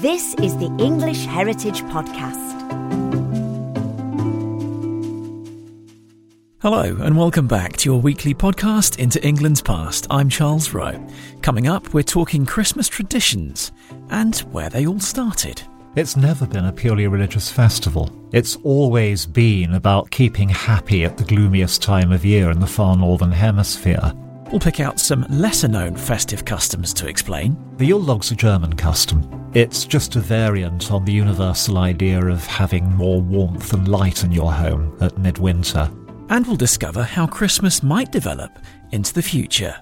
This is the English Heritage Podcast. Hello, and welcome back to your weekly podcast into England's past. I'm Charles Rowe. Coming up, we're talking Christmas traditions and where they all started. It's never been a purely religious festival. It's always been about keeping happy at the gloomiest time of year in the far northern hemisphere. We'll pick out some lesser known festive customs to explain. The Yule log's a German custom. It's just a variant on the universal idea of having more warmth and light in your home at midwinter. And we'll discover how Christmas might develop into the future.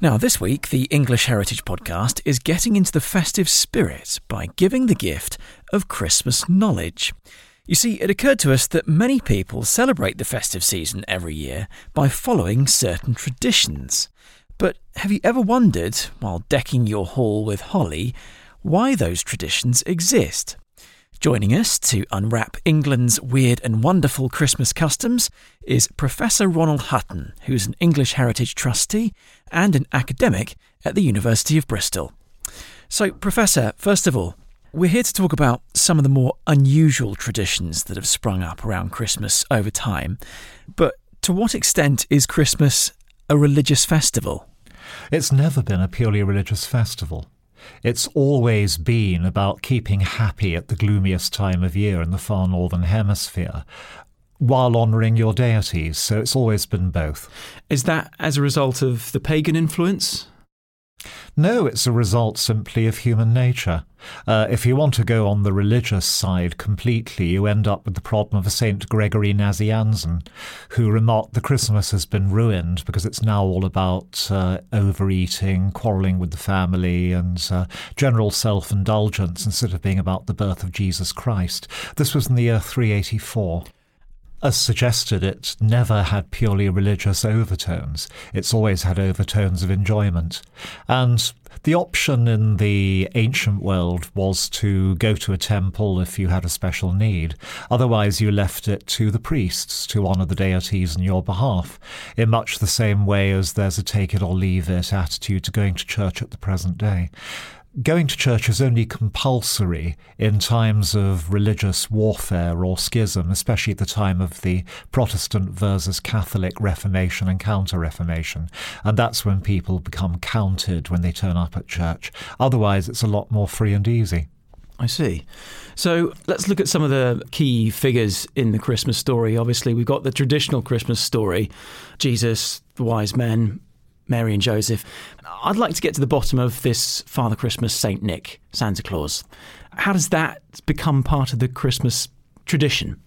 Now, this week, the English Heritage Podcast is getting into the festive spirit by giving the gift of Christmas knowledge. You see, it occurred to us that many people celebrate the festive season every year by following certain traditions. But have you ever wondered, while decking your hall with holly, why those traditions exist? Joining us to unwrap England's weird and wonderful Christmas customs is Professor Ronald Hutton, who's an English Heritage Trustee and an academic at the University of Bristol. So, Professor, first of all, we're here to talk about some of the more unusual traditions that have sprung up around Christmas over time. But to what extent is Christmas a religious festival? It's never been a purely religious festival. It's always been about keeping happy at the gloomiest time of year in the far northern hemisphere while honouring your deities. So it's always been both. Is that as a result of the pagan influence? No, it's a result simply of human nature. Uh, if you want to go on the religious side completely, you end up with the problem of a Saint Gregory Nazianzen, who remarked the Christmas has been ruined because it's now all about uh, overeating, quarrelling with the family, and uh, general self indulgence instead of being about the birth of Jesus Christ. This was in the year 384 as suggested, it never had purely religious overtones. It's always had overtones of enjoyment. And the option in the ancient world was to go to a temple if you had a special need. Otherwise, you left it to the priests to honour the deities in your behalf, in much the same way as there's a take it or leave it attitude to going to church at the present day going to church is only compulsory in times of religious warfare or schism, especially at the time of the Protestant versus Catholic Reformation and Counter Reformation. And that's when people become counted when they turn up at church. Otherwise, it's a lot more free and easy. I see. So let's look at some of the key figures in the Christmas story. Obviously, we've got the traditional Christmas story Jesus, the wise men, Mary and Joseph. I'd like to get to the bottom of this Father Christmas, Saint Nick, Santa Claus. How does that become part of the Christmas tradition?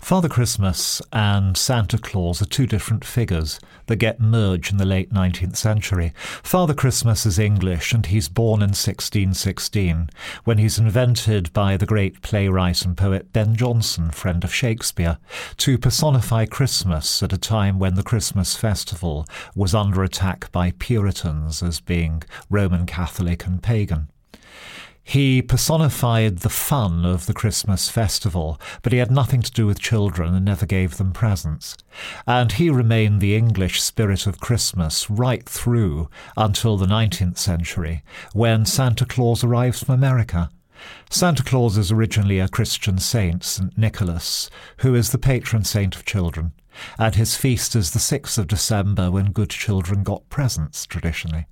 Father Christmas and Santa Claus are two different figures that get merged in the late 19th century. Father Christmas is English and he's born in 1616 when he's invented by the great playwright and poet Ben Jonson, friend of Shakespeare, to personify Christmas at a time when the Christmas festival was under attack by Puritans as being Roman Catholic and pagan. He personified the fun of the Christmas festival, but he had nothing to do with children and never gave them presents. And he remained the English spirit of Christmas right through until the 19th century, when Santa Claus arrives from America. Santa Claus is originally a Christian saint, St. Nicholas, who is the patron saint of children, and his feast is the 6th of December when good children got presents traditionally.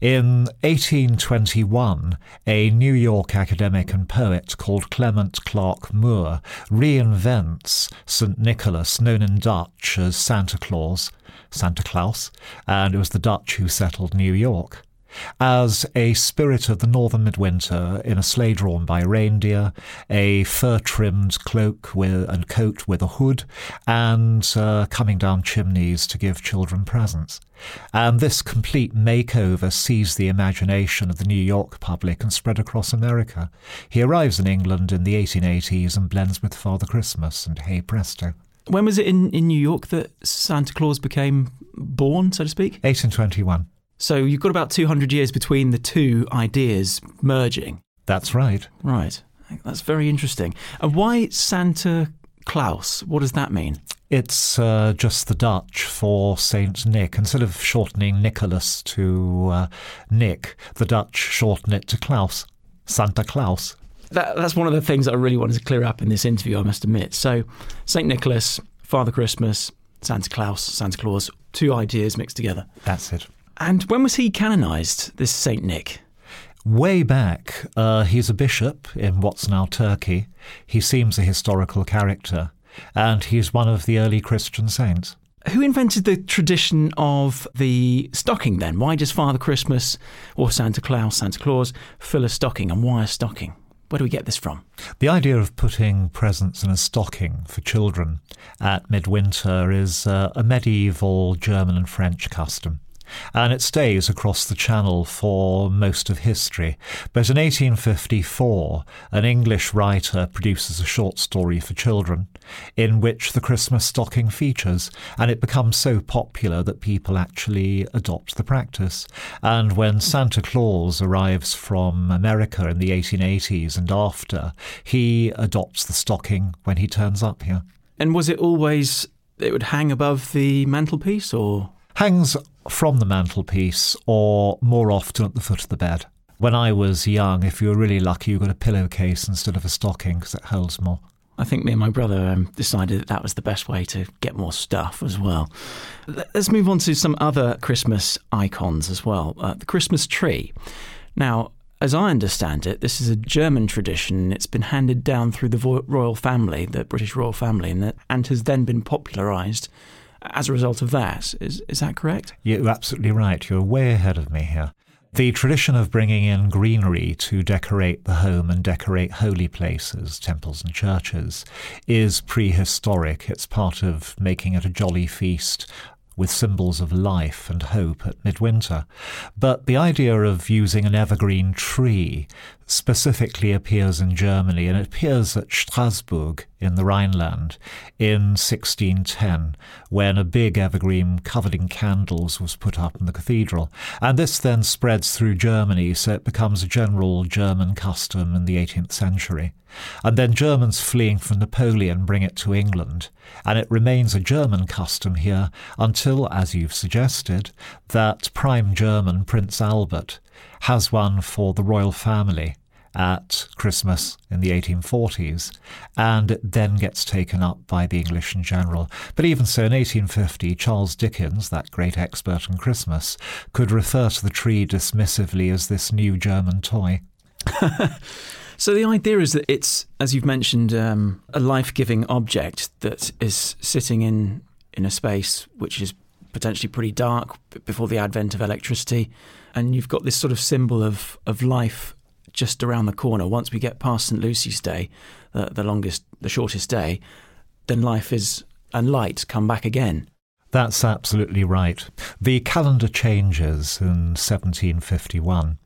In 1821, a New York academic and poet called Clement Clarke Moore reinvents St. Nicholas, known in Dutch as Santa Claus, Santa Claus, and it was the Dutch who settled New York as a spirit of the northern midwinter in a sleigh drawn by reindeer, a fur trimmed cloak with, and coat with a hood, and uh, coming down chimneys to give children presents. And this complete makeover seized the imagination of the New York public and spread across America. He arrives in England in the 1880s and blends with Father Christmas and Hey Presto. When was it in, in New York that Santa Claus became born, so to speak? 1821. So you've got about 200 years between the two ideas merging. That's right. Right. That's very interesting. And why Santa Claus? What does that mean? It's uh, just the Dutch for Saint Nick. Instead of shortening Nicholas to uh, Nick, the Dutch shorten it to Klaus. Santa Claus. That, that's one of the things that I really wanted to clear up in this interview, I must admit. So, St. Nicholas, Father Christmas, Santa Claus, Santa Claus, two ideas mixed together. That's it. And when was he canonised, this St. Nick? Way back, uh, he's a bishop in what's now Turkey. He seems a historical character, and he's one of the early Christian saints. Who invented the tradition of the stocking then? Why does Father Christmas or Santa Claus, Santa Claus, fill a stocking, and why a stocking? Where do we get this from? The idea of putting presents in a stocking for children at midwinter is uh, a medieval German and French custom and it stays across the channel for most of history. But in 1854, an English writer produces a short story for children in which the Christmas stocking features, and it becomes so popular that people actually adopt the practice. And when Santa Claus arrives from America in the 1880s and after, he adopts the stocking when he turns up here. And was it always it would hang above the mantelpiece or hangs from the mantelpiece or more often at the foot of the bed. When I was young, if you were really lucky, you got a pillowcase instead of a stocking because it holds more. I think me and my brother um, decided that that was the best way to get more stuff as well. Let's move on to some other Christmas icons as well. Uh, the Christmas tree. Now, as I understand it, this is a German tradition. It's been handed down through the royal family, the British royal family, and, and has then been popularised as a result of that. Is, is that correct? You're absolutely right. You're way ahead of me here. The tradition of bringing in greenery to decorate the home and decorate holy places, temples and churches, is prehistoric. It's part of making it a jolly feast with symbols of life and hope at midwinter. But the idea of using an evergreen tree specifically appears in Germany, and it appears at Strasbourg in the Rhineland in 1610, when a big evergreen covered in candles was put up in the cathedral. And this then spreads through Germany, so it becomes a general German custom in the 18th century. And then Germans fleeing from Napoleon bring it to England, and it remains a German custom here until, as you've suggested, that prime German Prince Albert has one for the royal family at Christmas in the 1840s, and then gets taken up by the English in general. But even so, in 1850, Charles Dickens, that great expert on Christmas, could refer to the tree dismissively as this new German toy. so the idea is that it's, as you've mentioned, um, a life-giving object that is sitting in in a space which is potentially pretty dark before the advent of electricity, and you've got this sort of symbol of of life just around the corner. Once we get past St Lucy's Day, uh, the longest, the shortest day, then life is and light come back again. That's absolutely right. The calendar changes in 1751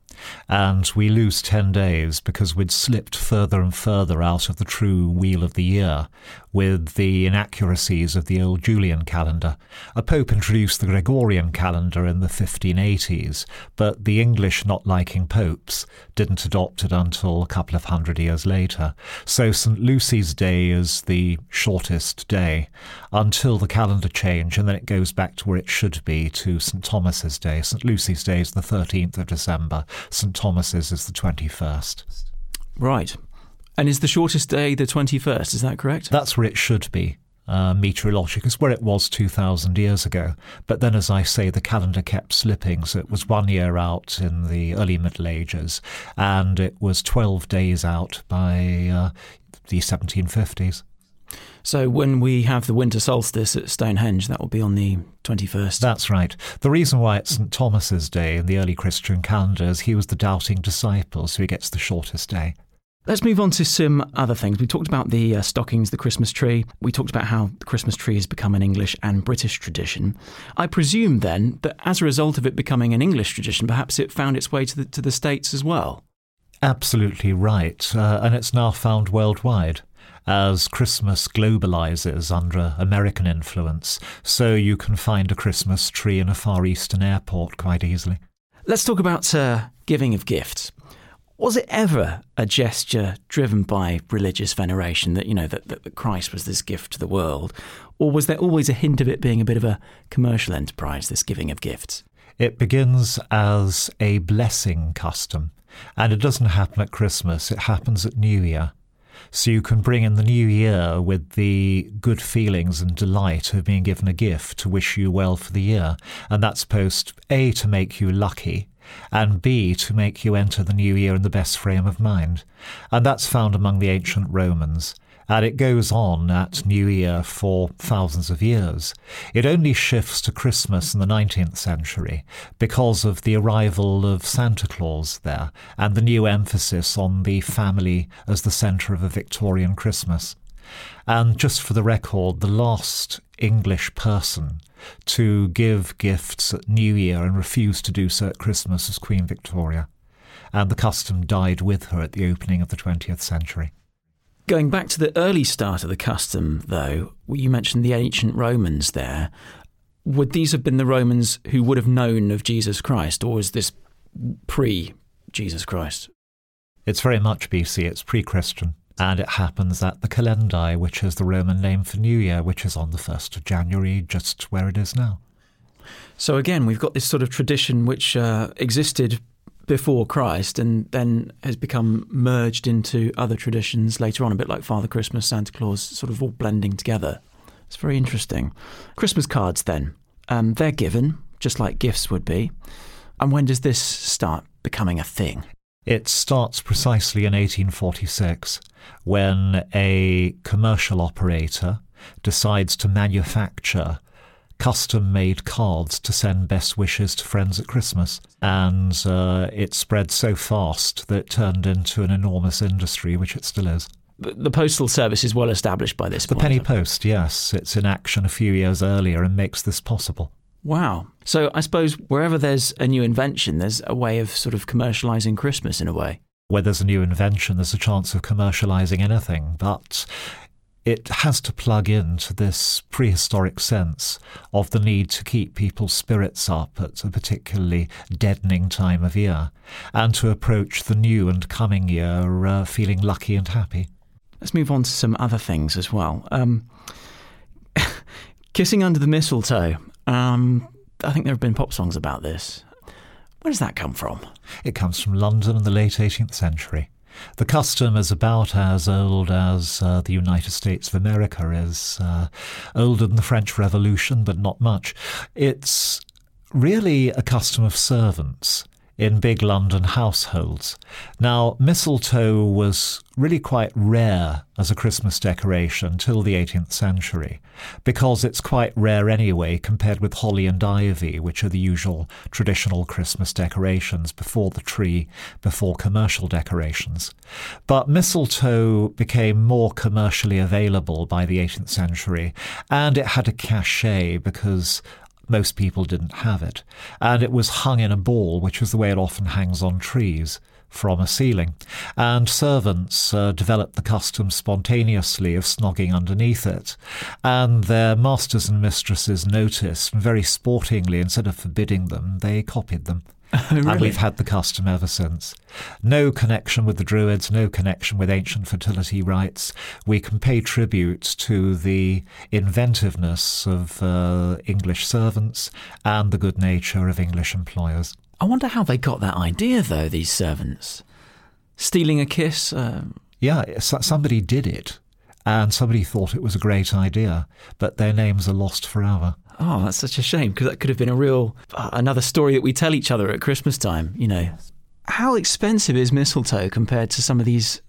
and we lose 10 days because we'd slipped further and further out of the true wheel of the year with the inaccuracies of the old Julian calendar. A pope introduced the Gregorian calendar in the 1580s, but the English, not liking popes, didn't adopt it until a couple of hundred years later. So St. Lucy's Day is the shortest day until the calendar change, and then it goes back to where it should be to St. Thomas's Day. St. Lucy's Day is the 13th of December, St. Thomas's is the 21st. Right. And is the shortest day the 21st? Is that correct? That's where it should be. Uh, meteorologic is where it was 2,000 years ago. But then, as I say, the calendar kept slipping. So it was one year out in the early Middle Ages, and it was 12 days out by uh, the 1750s. So when we have the winter solstice at Stonehenge, that will be on the 21st. That's right. The reason why it's St. Thomas's Day in the early Christian calendar is he was the doubting disciple, so he gets the shortest day. Let's move on to some other things. We talked about the uh, stockings, the Christmas tree. We talked about how the Christmas tree has become an English and British tradition. I presume then that as a result of it becoming an English tradition, perhaps it found its way to the, to the States as well. Absolutely right. Uh, and it's now found worldwide as Christmas globalizes under American influence. So you can find a Christmas tree in a Far Eastern airport quite easily. Let's talk about uh, giving of gifts. Was it ever a gesture driven by religious veneration that, you know, that, that Christ was this gift to the world? Or was there always a hint of it being a bit of a commercial enterprise, this giving of gifts? It begins as a blessing custom. And it doesn't happen at Christmas, it happens at New Year. So you can bring in the new year with the good feelings and delight of being given a gift to wish you well for the year. And that's supposed A, to make you lucky, and B, to make you enter the new year in the best frame of mind. And that's found among the ancient Romans and it goes on at New Year for thousands of years. It only shifts to Christmas in the 19th century because of the arrival of Santa Claus there and the new emphasis on the family as the centre of a Victorian Christmas. And just for the record, the last English person to give gifts at New Year and refuse to do so at Christmas was Queen Victoria. And the custom died with her at the opening of the 20th century. Going back to the early start of the custom, though, you mentioned the ancient Romans there. Would these have been the Romans who would have known of Jesus Christ, or is this pre Jesus Christ? It's very much BC, it's pre Christian. And it happens at the Calendae, which is the Roman name for New Year, which is on the 1st of January, just where it is now. So again, we've got this sort of tradition which uh, existed before Christ and then has become merged into other traditions later on, a bit like Father Christmas, Santa Claus, sort of all blending together. It's very interesting. Christmas cards, then, um, they're given just like gifts would be. And when does this start becoming a thing? It starts precisely in 1846 when a commercial operator decides to manufacture custom made cards to send best wishes to friends at Christmas. And uh, it spread so fast that it turned into an enormous industry, which it still is. The postal service is well established by this point. the point. penny post, yes. It's in action a few years earlier and makes this possible. Wow. So I suppose wherever there's a new invention, there's a way of sort of commercializing Christmas in a way. Where there's a new invention, there's a chance of commercializing anything. But it has to plug into this prehistoric sense of the need to keep people's spirits up at a particularly deadening time of year and to approach the new and coming year uh, feeling lucky and happy. Let's move on to some other things as well. Um, kissing under the mistletoe. Um, I think there have been pop songs about this. Where does that come from? It comes from London in the late 18th century. The custom is about as old as uh, the United States of America is, uh, older than the French Revolution, but not much. It's really a custom of servants in big London households. Now, mistletoe was really quite rare as a Christmas decoration till the 18th century, because it's quite rare anyway compared with holly and ivy, which are the usual traditional Christmas decorations before the tree, before commercial decorations. But mistletoe became more commercially available by the 18th century, and it had a cachet because most people didn't have it. And it was hung in a ball, which was the way it often hangs on trees from a ceiling. And servants uh, developed the custom spontaneously of snogging underneath it. And their masters and mistresses noticed, very sportingly, instead of forbidding them, they copied them. really? And we've had the custom ever since. No connection with the Druids, no connection with ancient fertility rites. We can pay tribute to the inventiveness of uh, English servants and the good nature of English employers. I wonder how they got that idea, though, these servants. Stealing a kiss? Uh... Yeah, somebody did it, and somebody thought it was a great idea, but their names are lost forever. Oh, that's such a shame because that could have been a real uh, another story that we tell each other at Christmas time. You know, how expensive is mistletoe compared to some of these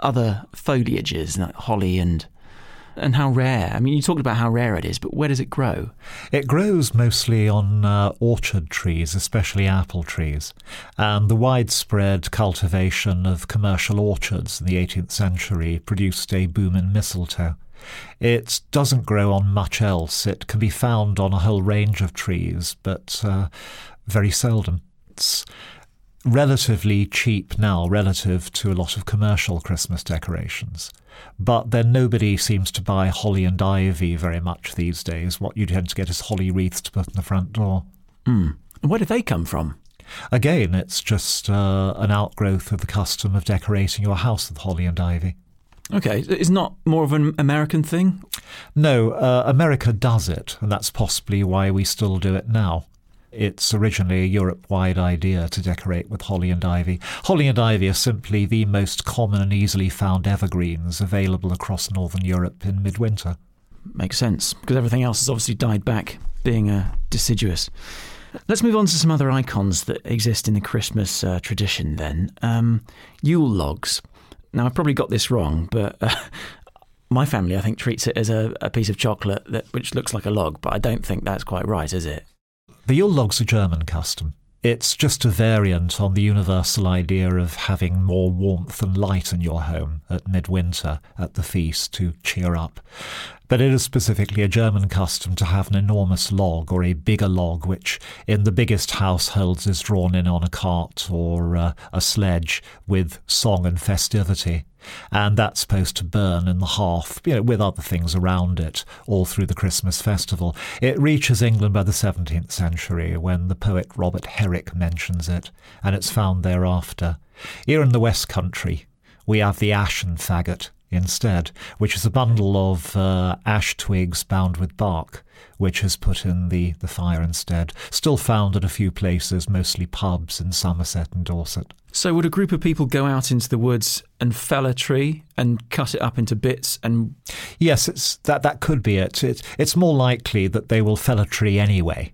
other foliages like holly and and how rare? I mean, you talked about how rare it is, but where does it grow? It grows mostly on uh, orchard trees, especially apple trees. And the widespread cultivation of commercial orchards in the 18th century produced a boom in mistletoe. It doesn't grow on much else. It can be found on a whole range of trees, but uh, very seldom. It's relatively cheap now relative to a lot of commercial Christmas decorations. But then nobody seems to buy holly and ivy very much these days. What you tend to get is holly wreaths to put in the front door. Mm. Where do they come from? Again, it's just uh, an outgrowth of the custom of decorating your house with holly and ivy. Okay, it's not more of an American thing? No, uh, America does it, and that's possibly why we still do it now. It's originally a Europe wide idea to decorate with holly and ivy. Holly and ivy are simply the most common and easily found evergreens available across northern Europe in midwinter. Makes sense, because everything else has obviously died back, being uh, deciduous. Let's move on to some other icons that exist in the Christmas uh, tradition then. Um, Yule logs. Now, I've probably got this wrong, but uh, my family, I think, treats it as a, a piece of chocolate that, which looks like a log, but I don't think that's quite right, is it? The Yule log's a German custom. It's just a variant on the universal idea of having more warmth and light in your home at midwinter at the feast to cheer up. But it is specifically a German custom to have an enormous log or a bigger log, which in the biggest households is drawn in on a cart or uh, a sledge with song and festivity and that's supposed to burn in the hearth, you know, with other things around it, all through the Christmas festival. It reaches England by the 17th century when the poet Robert Herrick mentions it, and it's found thereafter. Here in the West Country, we have the ashen faggot instead, which is a bundle of uh, ash twigs bound with bark, which is put in the, the fire instead. Still found at a few places, mostly pubs in Somerset and Dorset. So, would a group of people go out into the woods and fell a tree and cut it up into bits? And yes, it's that that could be it. It's it's more likely that they will fell a tree anyway,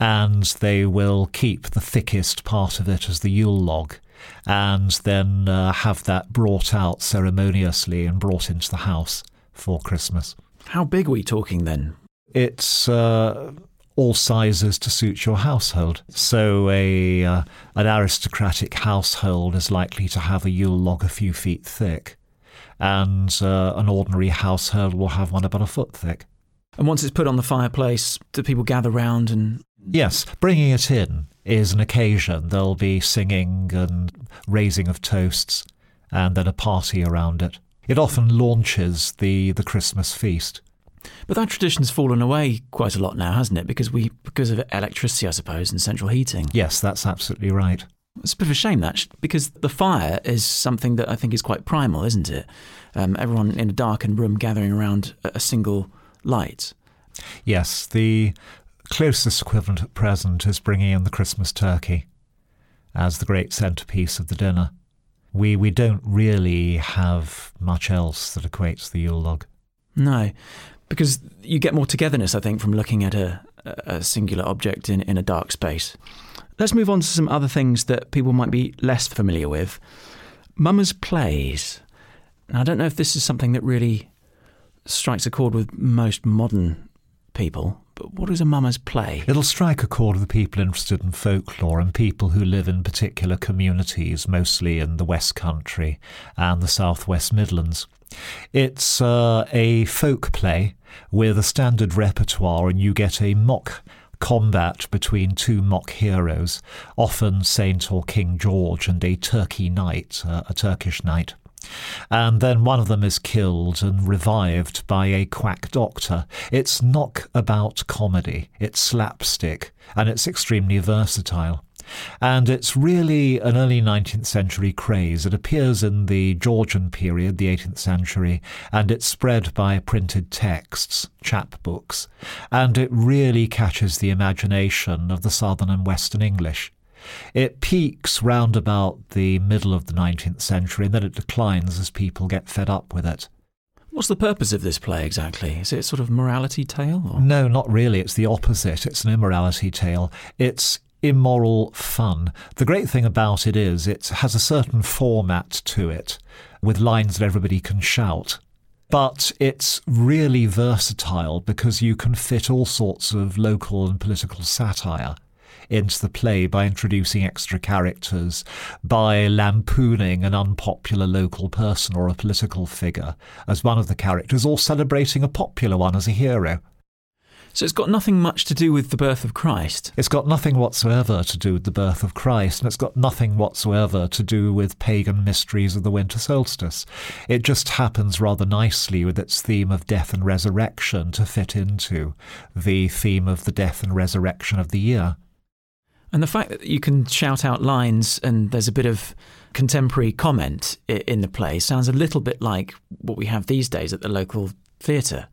and they will keep the thickest part of it as the Yule log, and then uh, have that brought out ceremoniously and brought into the house for Christmas. How big are we talking then? It's. Uh, all sizes to suit your household. So a uh, an aristocratic household is likely to have a Yule log a few feet thick, and uh, an ordinary household will have one about a foot thick. And once it's put on the fireplace, do people gather round and? Yes, bringing it in is an occasion. There'll be singing and raising of toasts, and then a party around it. It often launches the, the Christmas feast. But that tradition's fallen away quite a lot now, hasn't it? Because we because of electricity, I suppose, and central heating. Yes, that's absolutely right. It's a bit of a shame that because the fire is something that I think is quite primal, isn't it? Um, everyone in a darkened room gathering around a single light. Yes, the closest equivalent at present is bringing in the Christmas turkey as the great centrepiece of the dinner. We we don't really have much else that equates the Yule log. No, because you get more togetherness, I think, from looking at a, a singular object in, in a dark space. Let's move on to some other things that people might be less familiar with. Mummers plays. Now, I don't know if this is something that really strikes a chord with most modern people, what is a mummers play? It'll strike a chord with people interested in folklore and people who live in particular communities, mostly in the West Country and the South West Midlands. It's uh, a folk play with a standard repertoire, and you get a mock combat between two mock heroes, often Saint or King George and a Turkey knight, uh, a Turkish knight. And then one of them is killed and revived by a quack doctor. It's knock about comedy, it's slapstick, and it's extremely versatile. And it's really an early 19th century craze. It appears in the Georgian period, the 18th century, and it's spread by printed texts, chapbooks, and it really catches the imagination of the southern and western English. It peaks round about the middle of the 19th century and then it declines as people get fed up with it. What's the purpose of this play exactly? Is it sort of morality tale? Or? No, not really. It's the opposite. It's an immorality tale. It's immoral fun. The great thing about it is it has a certain format to it with lines that everybody can shout. But it's really versatile because you can fit all sorts of local and political satire into the play by introducing extra characters, by lampooning an unpopular local person or a political figure as one of the characters, or celebrating a popular one as a hero. So it's got nothing much to do with the birth of Christ. It's got nothing whatsoever to do with the birth of Christ, and it's got nothing whatsoever to do with pagan mysteries of the winter solstice. It just happens rather nicely with its theme of death and resurrection to fit into the theme of the death and resurrection of the year. And the fact that you can shout out lines and there's a bit of contemporary comment in the play sounds a little bit like what we have these days at the local theatre.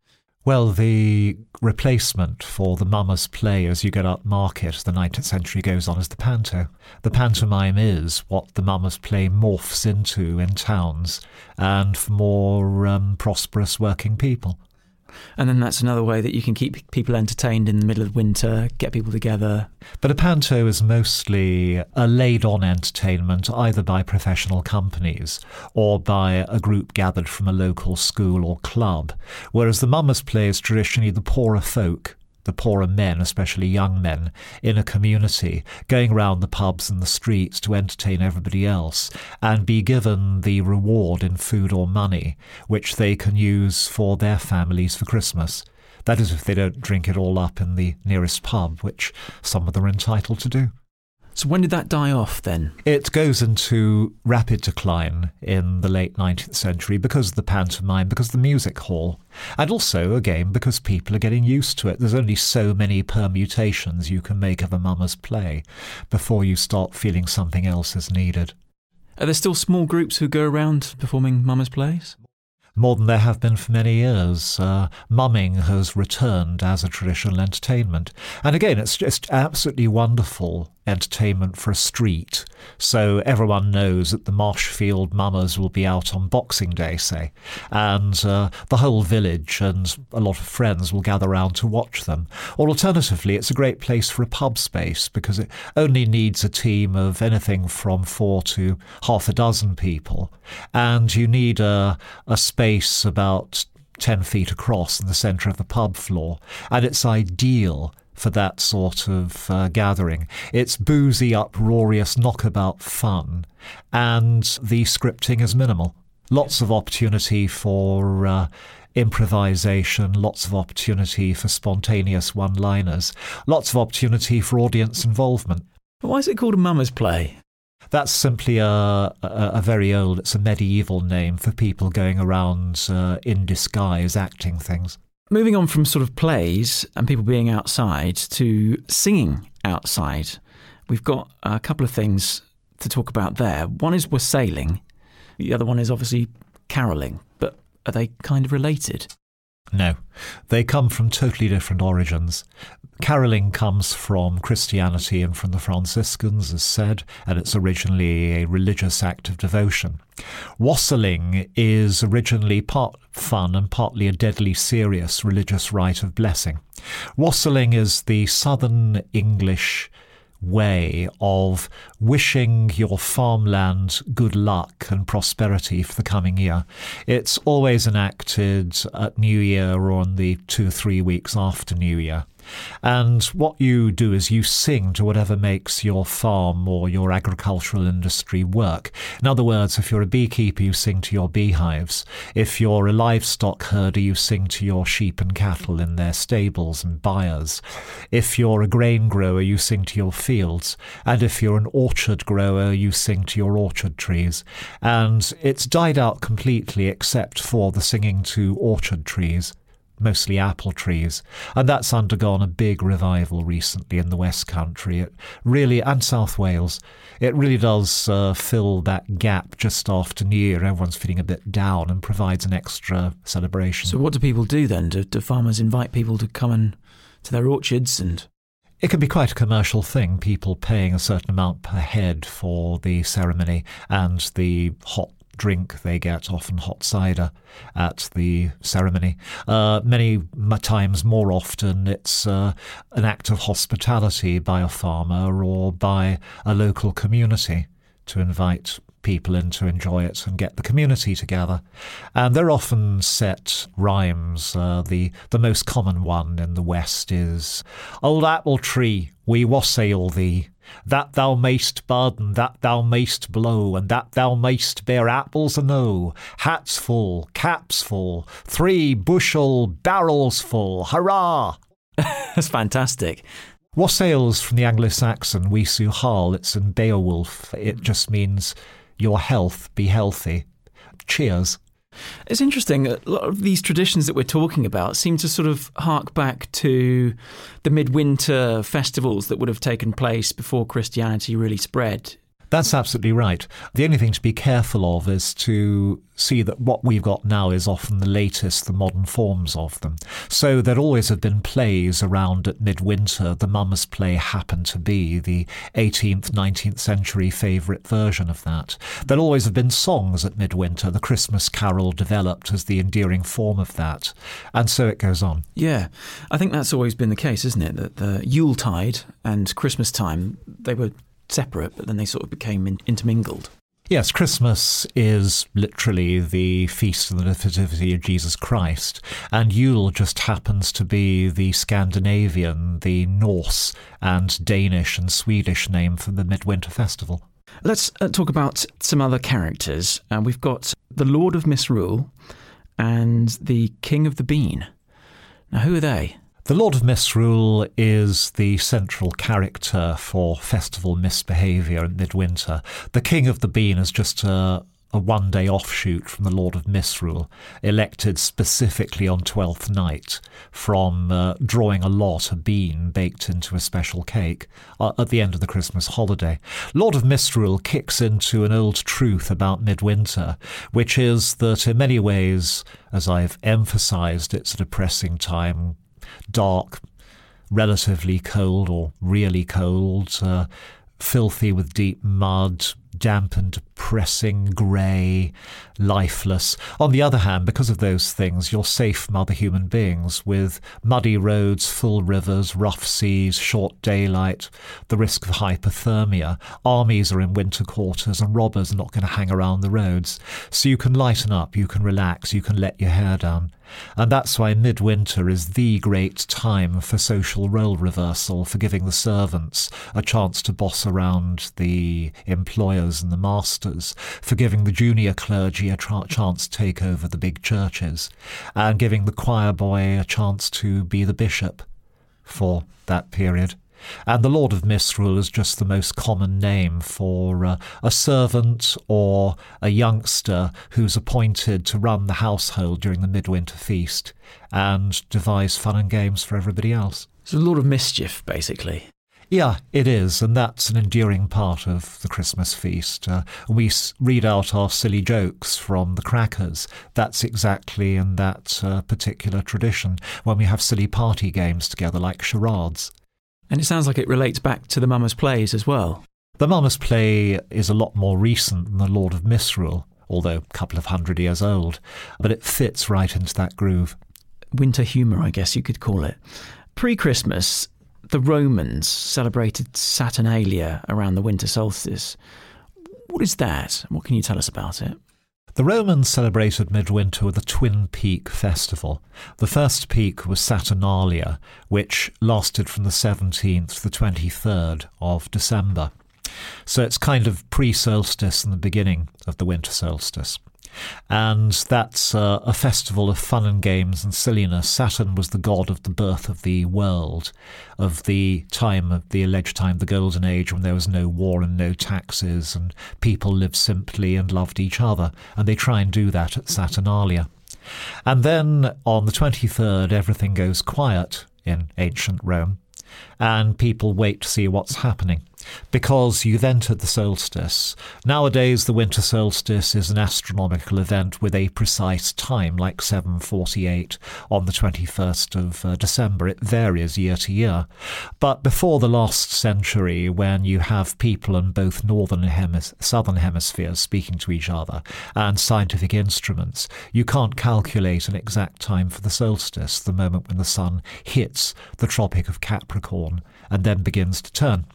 Well, the replacement for the mummers play as you get up market as the 19th century goes on is the panto. The pantomime is what the mummers play morphs into in towns and for more um, prosperous working people. And then that's another way that you can keep people entertained in the middle of winter, get people together. But a panto is mostly a laid on entertainment either by professional companies or by a group gathered from a local school or club, whereas the mummers play is traditionally the poorer folk the poorer men, especially young men, in a community, going round the pubs and the streets to entertain everybody else, and be given the reward in food or money, which they can use for their families for Christmas. That is, if they don't drink it all up in the nearest pub, which some of them are entitled to do. So when did that die off then? It goes into rapid decline in the late 19th century because of the pantomime, because of the music hall, and also, again, because people are getting used to it. There's only so many permutations you can make of a mummer's play before you start feeling something else is needed. Are there still small groups who go around performing mummers' plays? more than there have been for many years. Uh, mumming has returned as a traditional entertainment. And again, it's just absolutely wonderful entertainment for a street. So everyone knows that the Marshfield Mummers will be out on Boxing Day, say, and uh, the whole village and a lot of friends will gather round to watch them. Or alternatively, it's a great place for a pub space because it only needs a team of anything from four to half a dozen people, and you need a, a space about 10 feet across in the centre of the pub floor, and it's ideal for that sort of uh, gathering. It's boozy, uproarious, knockabout fun, and the scripting is minimal. Lots of opportunity for uh, improvisation, lots of opportunity for spontaneous one liners, lots of opportunity for audience involvement. Why is it called a mummer's play? That's simply a, a, a, very old, it's a medieval name for people going around uh, in disguise acting things. Moving on from sort of plays and people being outside to singing outside, we've got a couple of things to talk about there. One is wassailing, the other one is obviously caroling, but are they kind of related? No, they come from totally different origins. Caroling comes from Christianity and from the Franciscans, as said, and it's originally a religious act of devotion. Wassailing is originally part fun and partly a deadly serious religious rite of blessing. Wassailing is the southern English way of wishing your farmland good luck and prosperity for the coming year. It's always enacted at New Year or on the two or three weeks after New Year. And what you do is you sing to whatever makes your farm or your agricultural industry work. In other words, if you're a beekeeper, you sing to your beehives. If you're a livestock herder, you sing to your sheep and cattle in their stables and byres. If you're a grain grower, you sing to your fields. And if you're an orchard grower, you sing to your orchard trees. And it's died out completely except for the singing to orchard trees mostly apple trees, and that's undergone a big revival recently in the West Country. It really, and South Wales, it really does uh, fill that gap just after New Year. Everyone's feeling a bit down and provides an extra celebration. So, what do people do then? Do, do farmers invite people to come and to their orchards and? It can be quite a commercial thing, people paying a certain amount per head for the ceremony and the hot drink they get, often hot cider, at the ceremony. Uh, many times, more often, it's uh, an act of hospitality by a farmer or by a local community to invite people in to enjoy it and get the community together. And they're often set rhymes. Uh, the the most common one in the West is "Old apple tree, we wassail thee." That thou mayst bud, and that thou mayst blow, and that thou mayst bear apples eno, hats full, caps full, three bushel barrels full, hurrah! That's fantastic. Wassails from the Anglo-Saxon wisu hal, it's in Beowulf. It just means your health, be healthy. Cheers. It's interesting. A lot of these traditions that we're talking about seem to sort of hark back to the midwinter festivals that would have taken place before Christianity really spread. That's absolutely right. The only thing to be careful of is to see that what we've got now is often the latest, the modern forms of them. So there always have been plays around at midwinter. The Mummers play happened to be the 18th, 19th century favourite version of that. There always have been songs at midwinter. The Christmas carol developed as the endearing form of that. And so it goes on. Yeah. I think that's always been the case, isn't it? That the Yuletide and Christmas time, they were separate, but then they sort of became in- intermingled. Yes, Christmas is literally the feast of the Nativity of Jesus Christ, and Yule just happens to be the Scandinavian, the Norse, and Danish and Swedish name for the Midwinter Festival. Let's uh, talk about some other characters. Uh, we've got the Lord of Misrule and the King of the Bean. Now, who are they? The Lord of Misrule is the central character for festival misbehaviour in midwinter. The King of the Bean is just a, a one day offshoot from the Lord of Misrule, elected specifically on Twelfth Night from uh, drawing a lot, a bean baked into a special cake uh, at the end of the Christmas holiday. Lord of Misrule kicks into an old truth about midwinter, which is that in many ways, as I've emphasised, it's a depressing time dark, relatively cold or really cold, uh, filthy with deep mud, damp and depressing, grey, lifeless. On the other hand, because of those things, you're safe from other human beings with muddy roads, full rivers, rough seas, short daylight, the risk of hypothermia. Armies are in winter quarters and robbers are not going to hang around the roads. So you can lighten up, you can relax, you can let your hair down. And that's why midwinter is the great time for social role reversal, for giving the servants a chance to boss around the employers and the masters, for giving the junior clergy a tra- chance to take over the big churches, and giving the choir boy a chance to be the bishop for that period. And the Lord of Misrule is just the most common name for uh, a servant or a youngster who's appointed to run the household during the midwinter feast and devise fun and games for everybody else. So, Lord of Mischief, basically. Yeah, it is, and that's an enduring part of the Christmas feast. Uh, we s- read out our silly jokes from the crackers. That's exactly in that uh, particular tradition when we have silly party games together, like charades. And it sounds like it relates back to the Mummers plays as well. The Mummers play is a lot more recent than the Lord of Misrule, although a couple of hundred years old, but it fits right into that groove. Winter humour, I guess you could call it. Pre Christmas, the Romans celebrated Saturnalia around the winter solstice. What is that? What can you tell us about it? The Romans celebrated midwinter with a twin peak festival. The first peak was Saturnalia, which lasted from the 17th to the 23rd of December. So it's kind of pre solstice and the beginning of the winter solstice. And that's uh, a festival of fun and games and silliness. Saturn was the god of the birth of the world, of the time, of the alleged time, the Golden Age, when there was no war and no taxes, and people lived simply and loved each other. And they try and do that at Saturnalia. And then on the 23rd, everything goes quiet in ancient Rome, and people wait to see what's happening because you've entered the solstice. Nowadays, the winter solstice is an astronomical event with a precise time, like 748 on the 21st of uh, December. It varies year to year. But before the last century, when you have people in both northern and hemis- southern hemispheres speaking to each other and scientific instruments, you can't calculate an exact time for the solstice, the moment when the sun hits the Tropic of Capricorn and then begins to turn.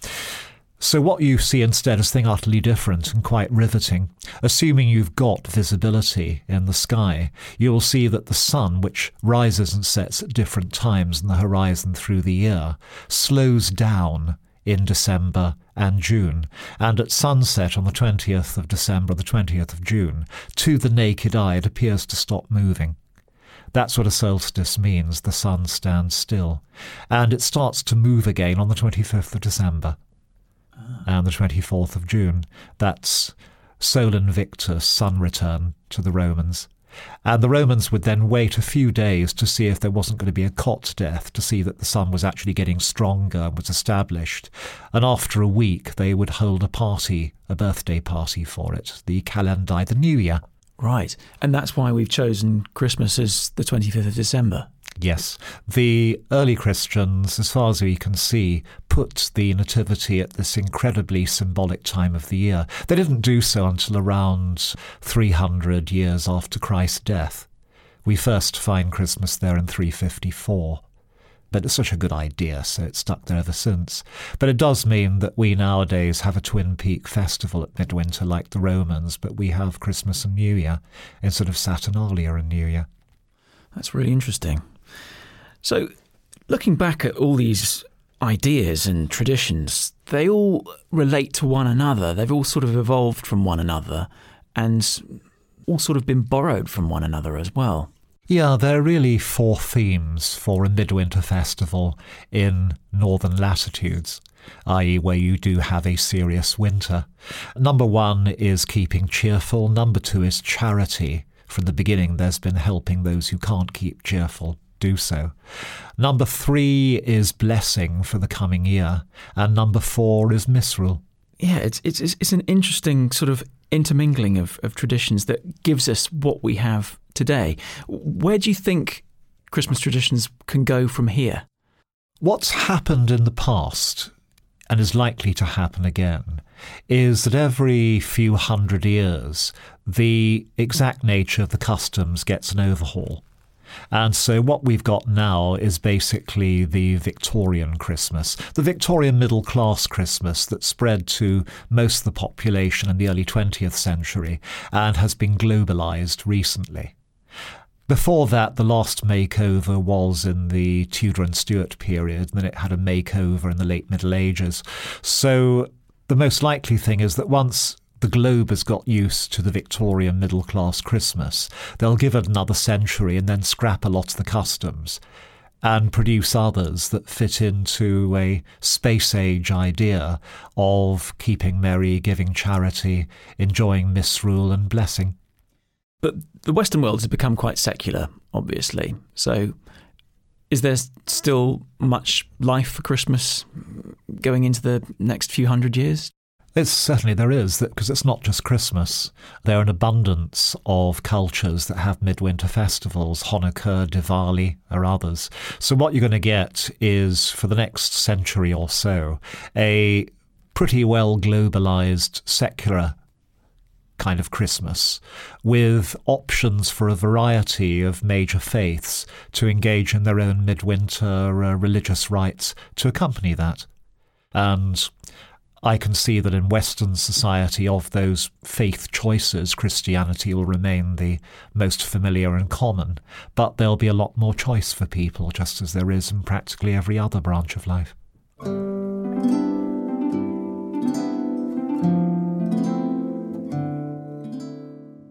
So what you see instead is thing utterly different and quite riveting. Assuming you've got visibility in the sky, you will see that the sun, which rises and sets at different times in the horizon through the year, slows down in December and June, and at sunset on the 20th of December, the 20th of June, to the naked eye it appears to stop moving. That's what a solstice means. The sun stands still. And it starts to move again on the 25th of December and the 24th of June. That's Sol Invictus, sun return to the Romans. And the Romans would then wait a few days to see if there wasn't going to be a cot death, to see that the sun was actually getting stronger and was established. And after a week, they would hold a party, a birthday party for it, the Calendae, the New Year. Right. And that's why we've chosen Christmas as the 25th of December. Yes. The early Christians, as far as we can see, put the Nativity at this incredibly symbolic time of the year. They didn't do so until around 300 years after Christ's death. We first find Christmas there in 354 but it's such a good idea, so it's stuck there ever since. But it does mean that we nowadays have a Twin Peak festival at midwinter like the Romans, but we have Christmas and New Year instead of Saturnalia and New Year. That's really interesting. So, looking back at all these ideas and traditions, they all relate to one another. They've all sort of evolved from one another and all sort of been borrowed from one another as well. Yeah, there are really four themes for a midwinter festival in northern latitudes, i.e., where you do have a serious winter. Number one is keeping cheerful, number two is charity. From the beginning, there's been helping those who can't keep cheerful do so. Number three is blessing for the coming year, and number four is misrule. Yeah, it's it's it's an interesting sort of intermingling of, of traditions that gives us what we have today. Where do you think Christmas traditions can go from here? What's happened in the past and is likely to happen again is that every few hundred years, the exact nature of the customs gets an overhaul. And so what we've got now is basically the Victorian Christmas, the Victorian middle class Christmas that spread to most of the population in the early 20th century and has been globalized recently. Before that, the last makeover was in the Tudor and Stuart period, and then it had a makeover in the late Middle Ages. So the most likely thing is that once the globe has got used to the Victorian middle class Christmas, they'll give it another century and then scrap a lot of the customs and produce others that fit into a space age idea of keeping merry, giving charity, enjoying misrule and blessing. But the Western world has become quite secular, obviously. So, is there still much life for Christmas going into the next few hundred years? It's certainly there is because it's not just Christmas. There are an abundance of cultures that have midwinter festivals. Hanukkah, Diwali, or others. So what you're going to get is for the next century or so a pretty well globalized secular kind of Christmas, with options for a variety of major faiths to engage in their own midwinter uh, religious rites to accompany that. And I can see that in Western society, of those faith choices, Christianity will remain the most familiar and common, but there'll be a lot more choice for people, just as there is in practically every other branch of life.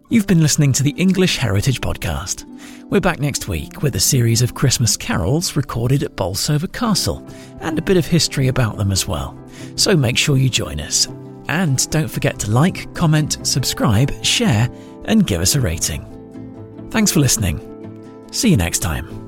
You've been listening to the English Heritage Podcast. We're back next week with a series of Christmas carols recorded at Bolsover Castle and a bit of history about them as well. So make sure you join us. And don't forget to like, comment, subscribe, share, and give us a rating. Thanks for listening. See you next time.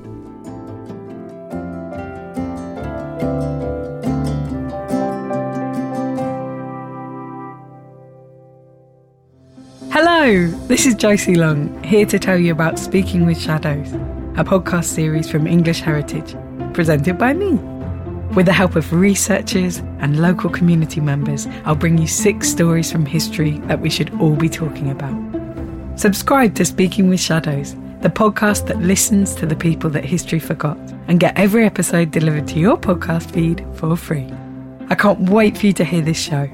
Hello, this is Josie Long, here to tell you about Speaking with Shadows, a podcast series from English Heritage, presented by me. With the help of researchers and local community members, I'll bring you six stories from history that we should all be talking about. Subscribe to Speaking with Shadows, the podcast that listens to the people that history forgot, and get every episode delivered to your podcast feed for free. I can't wait for you to hear this show.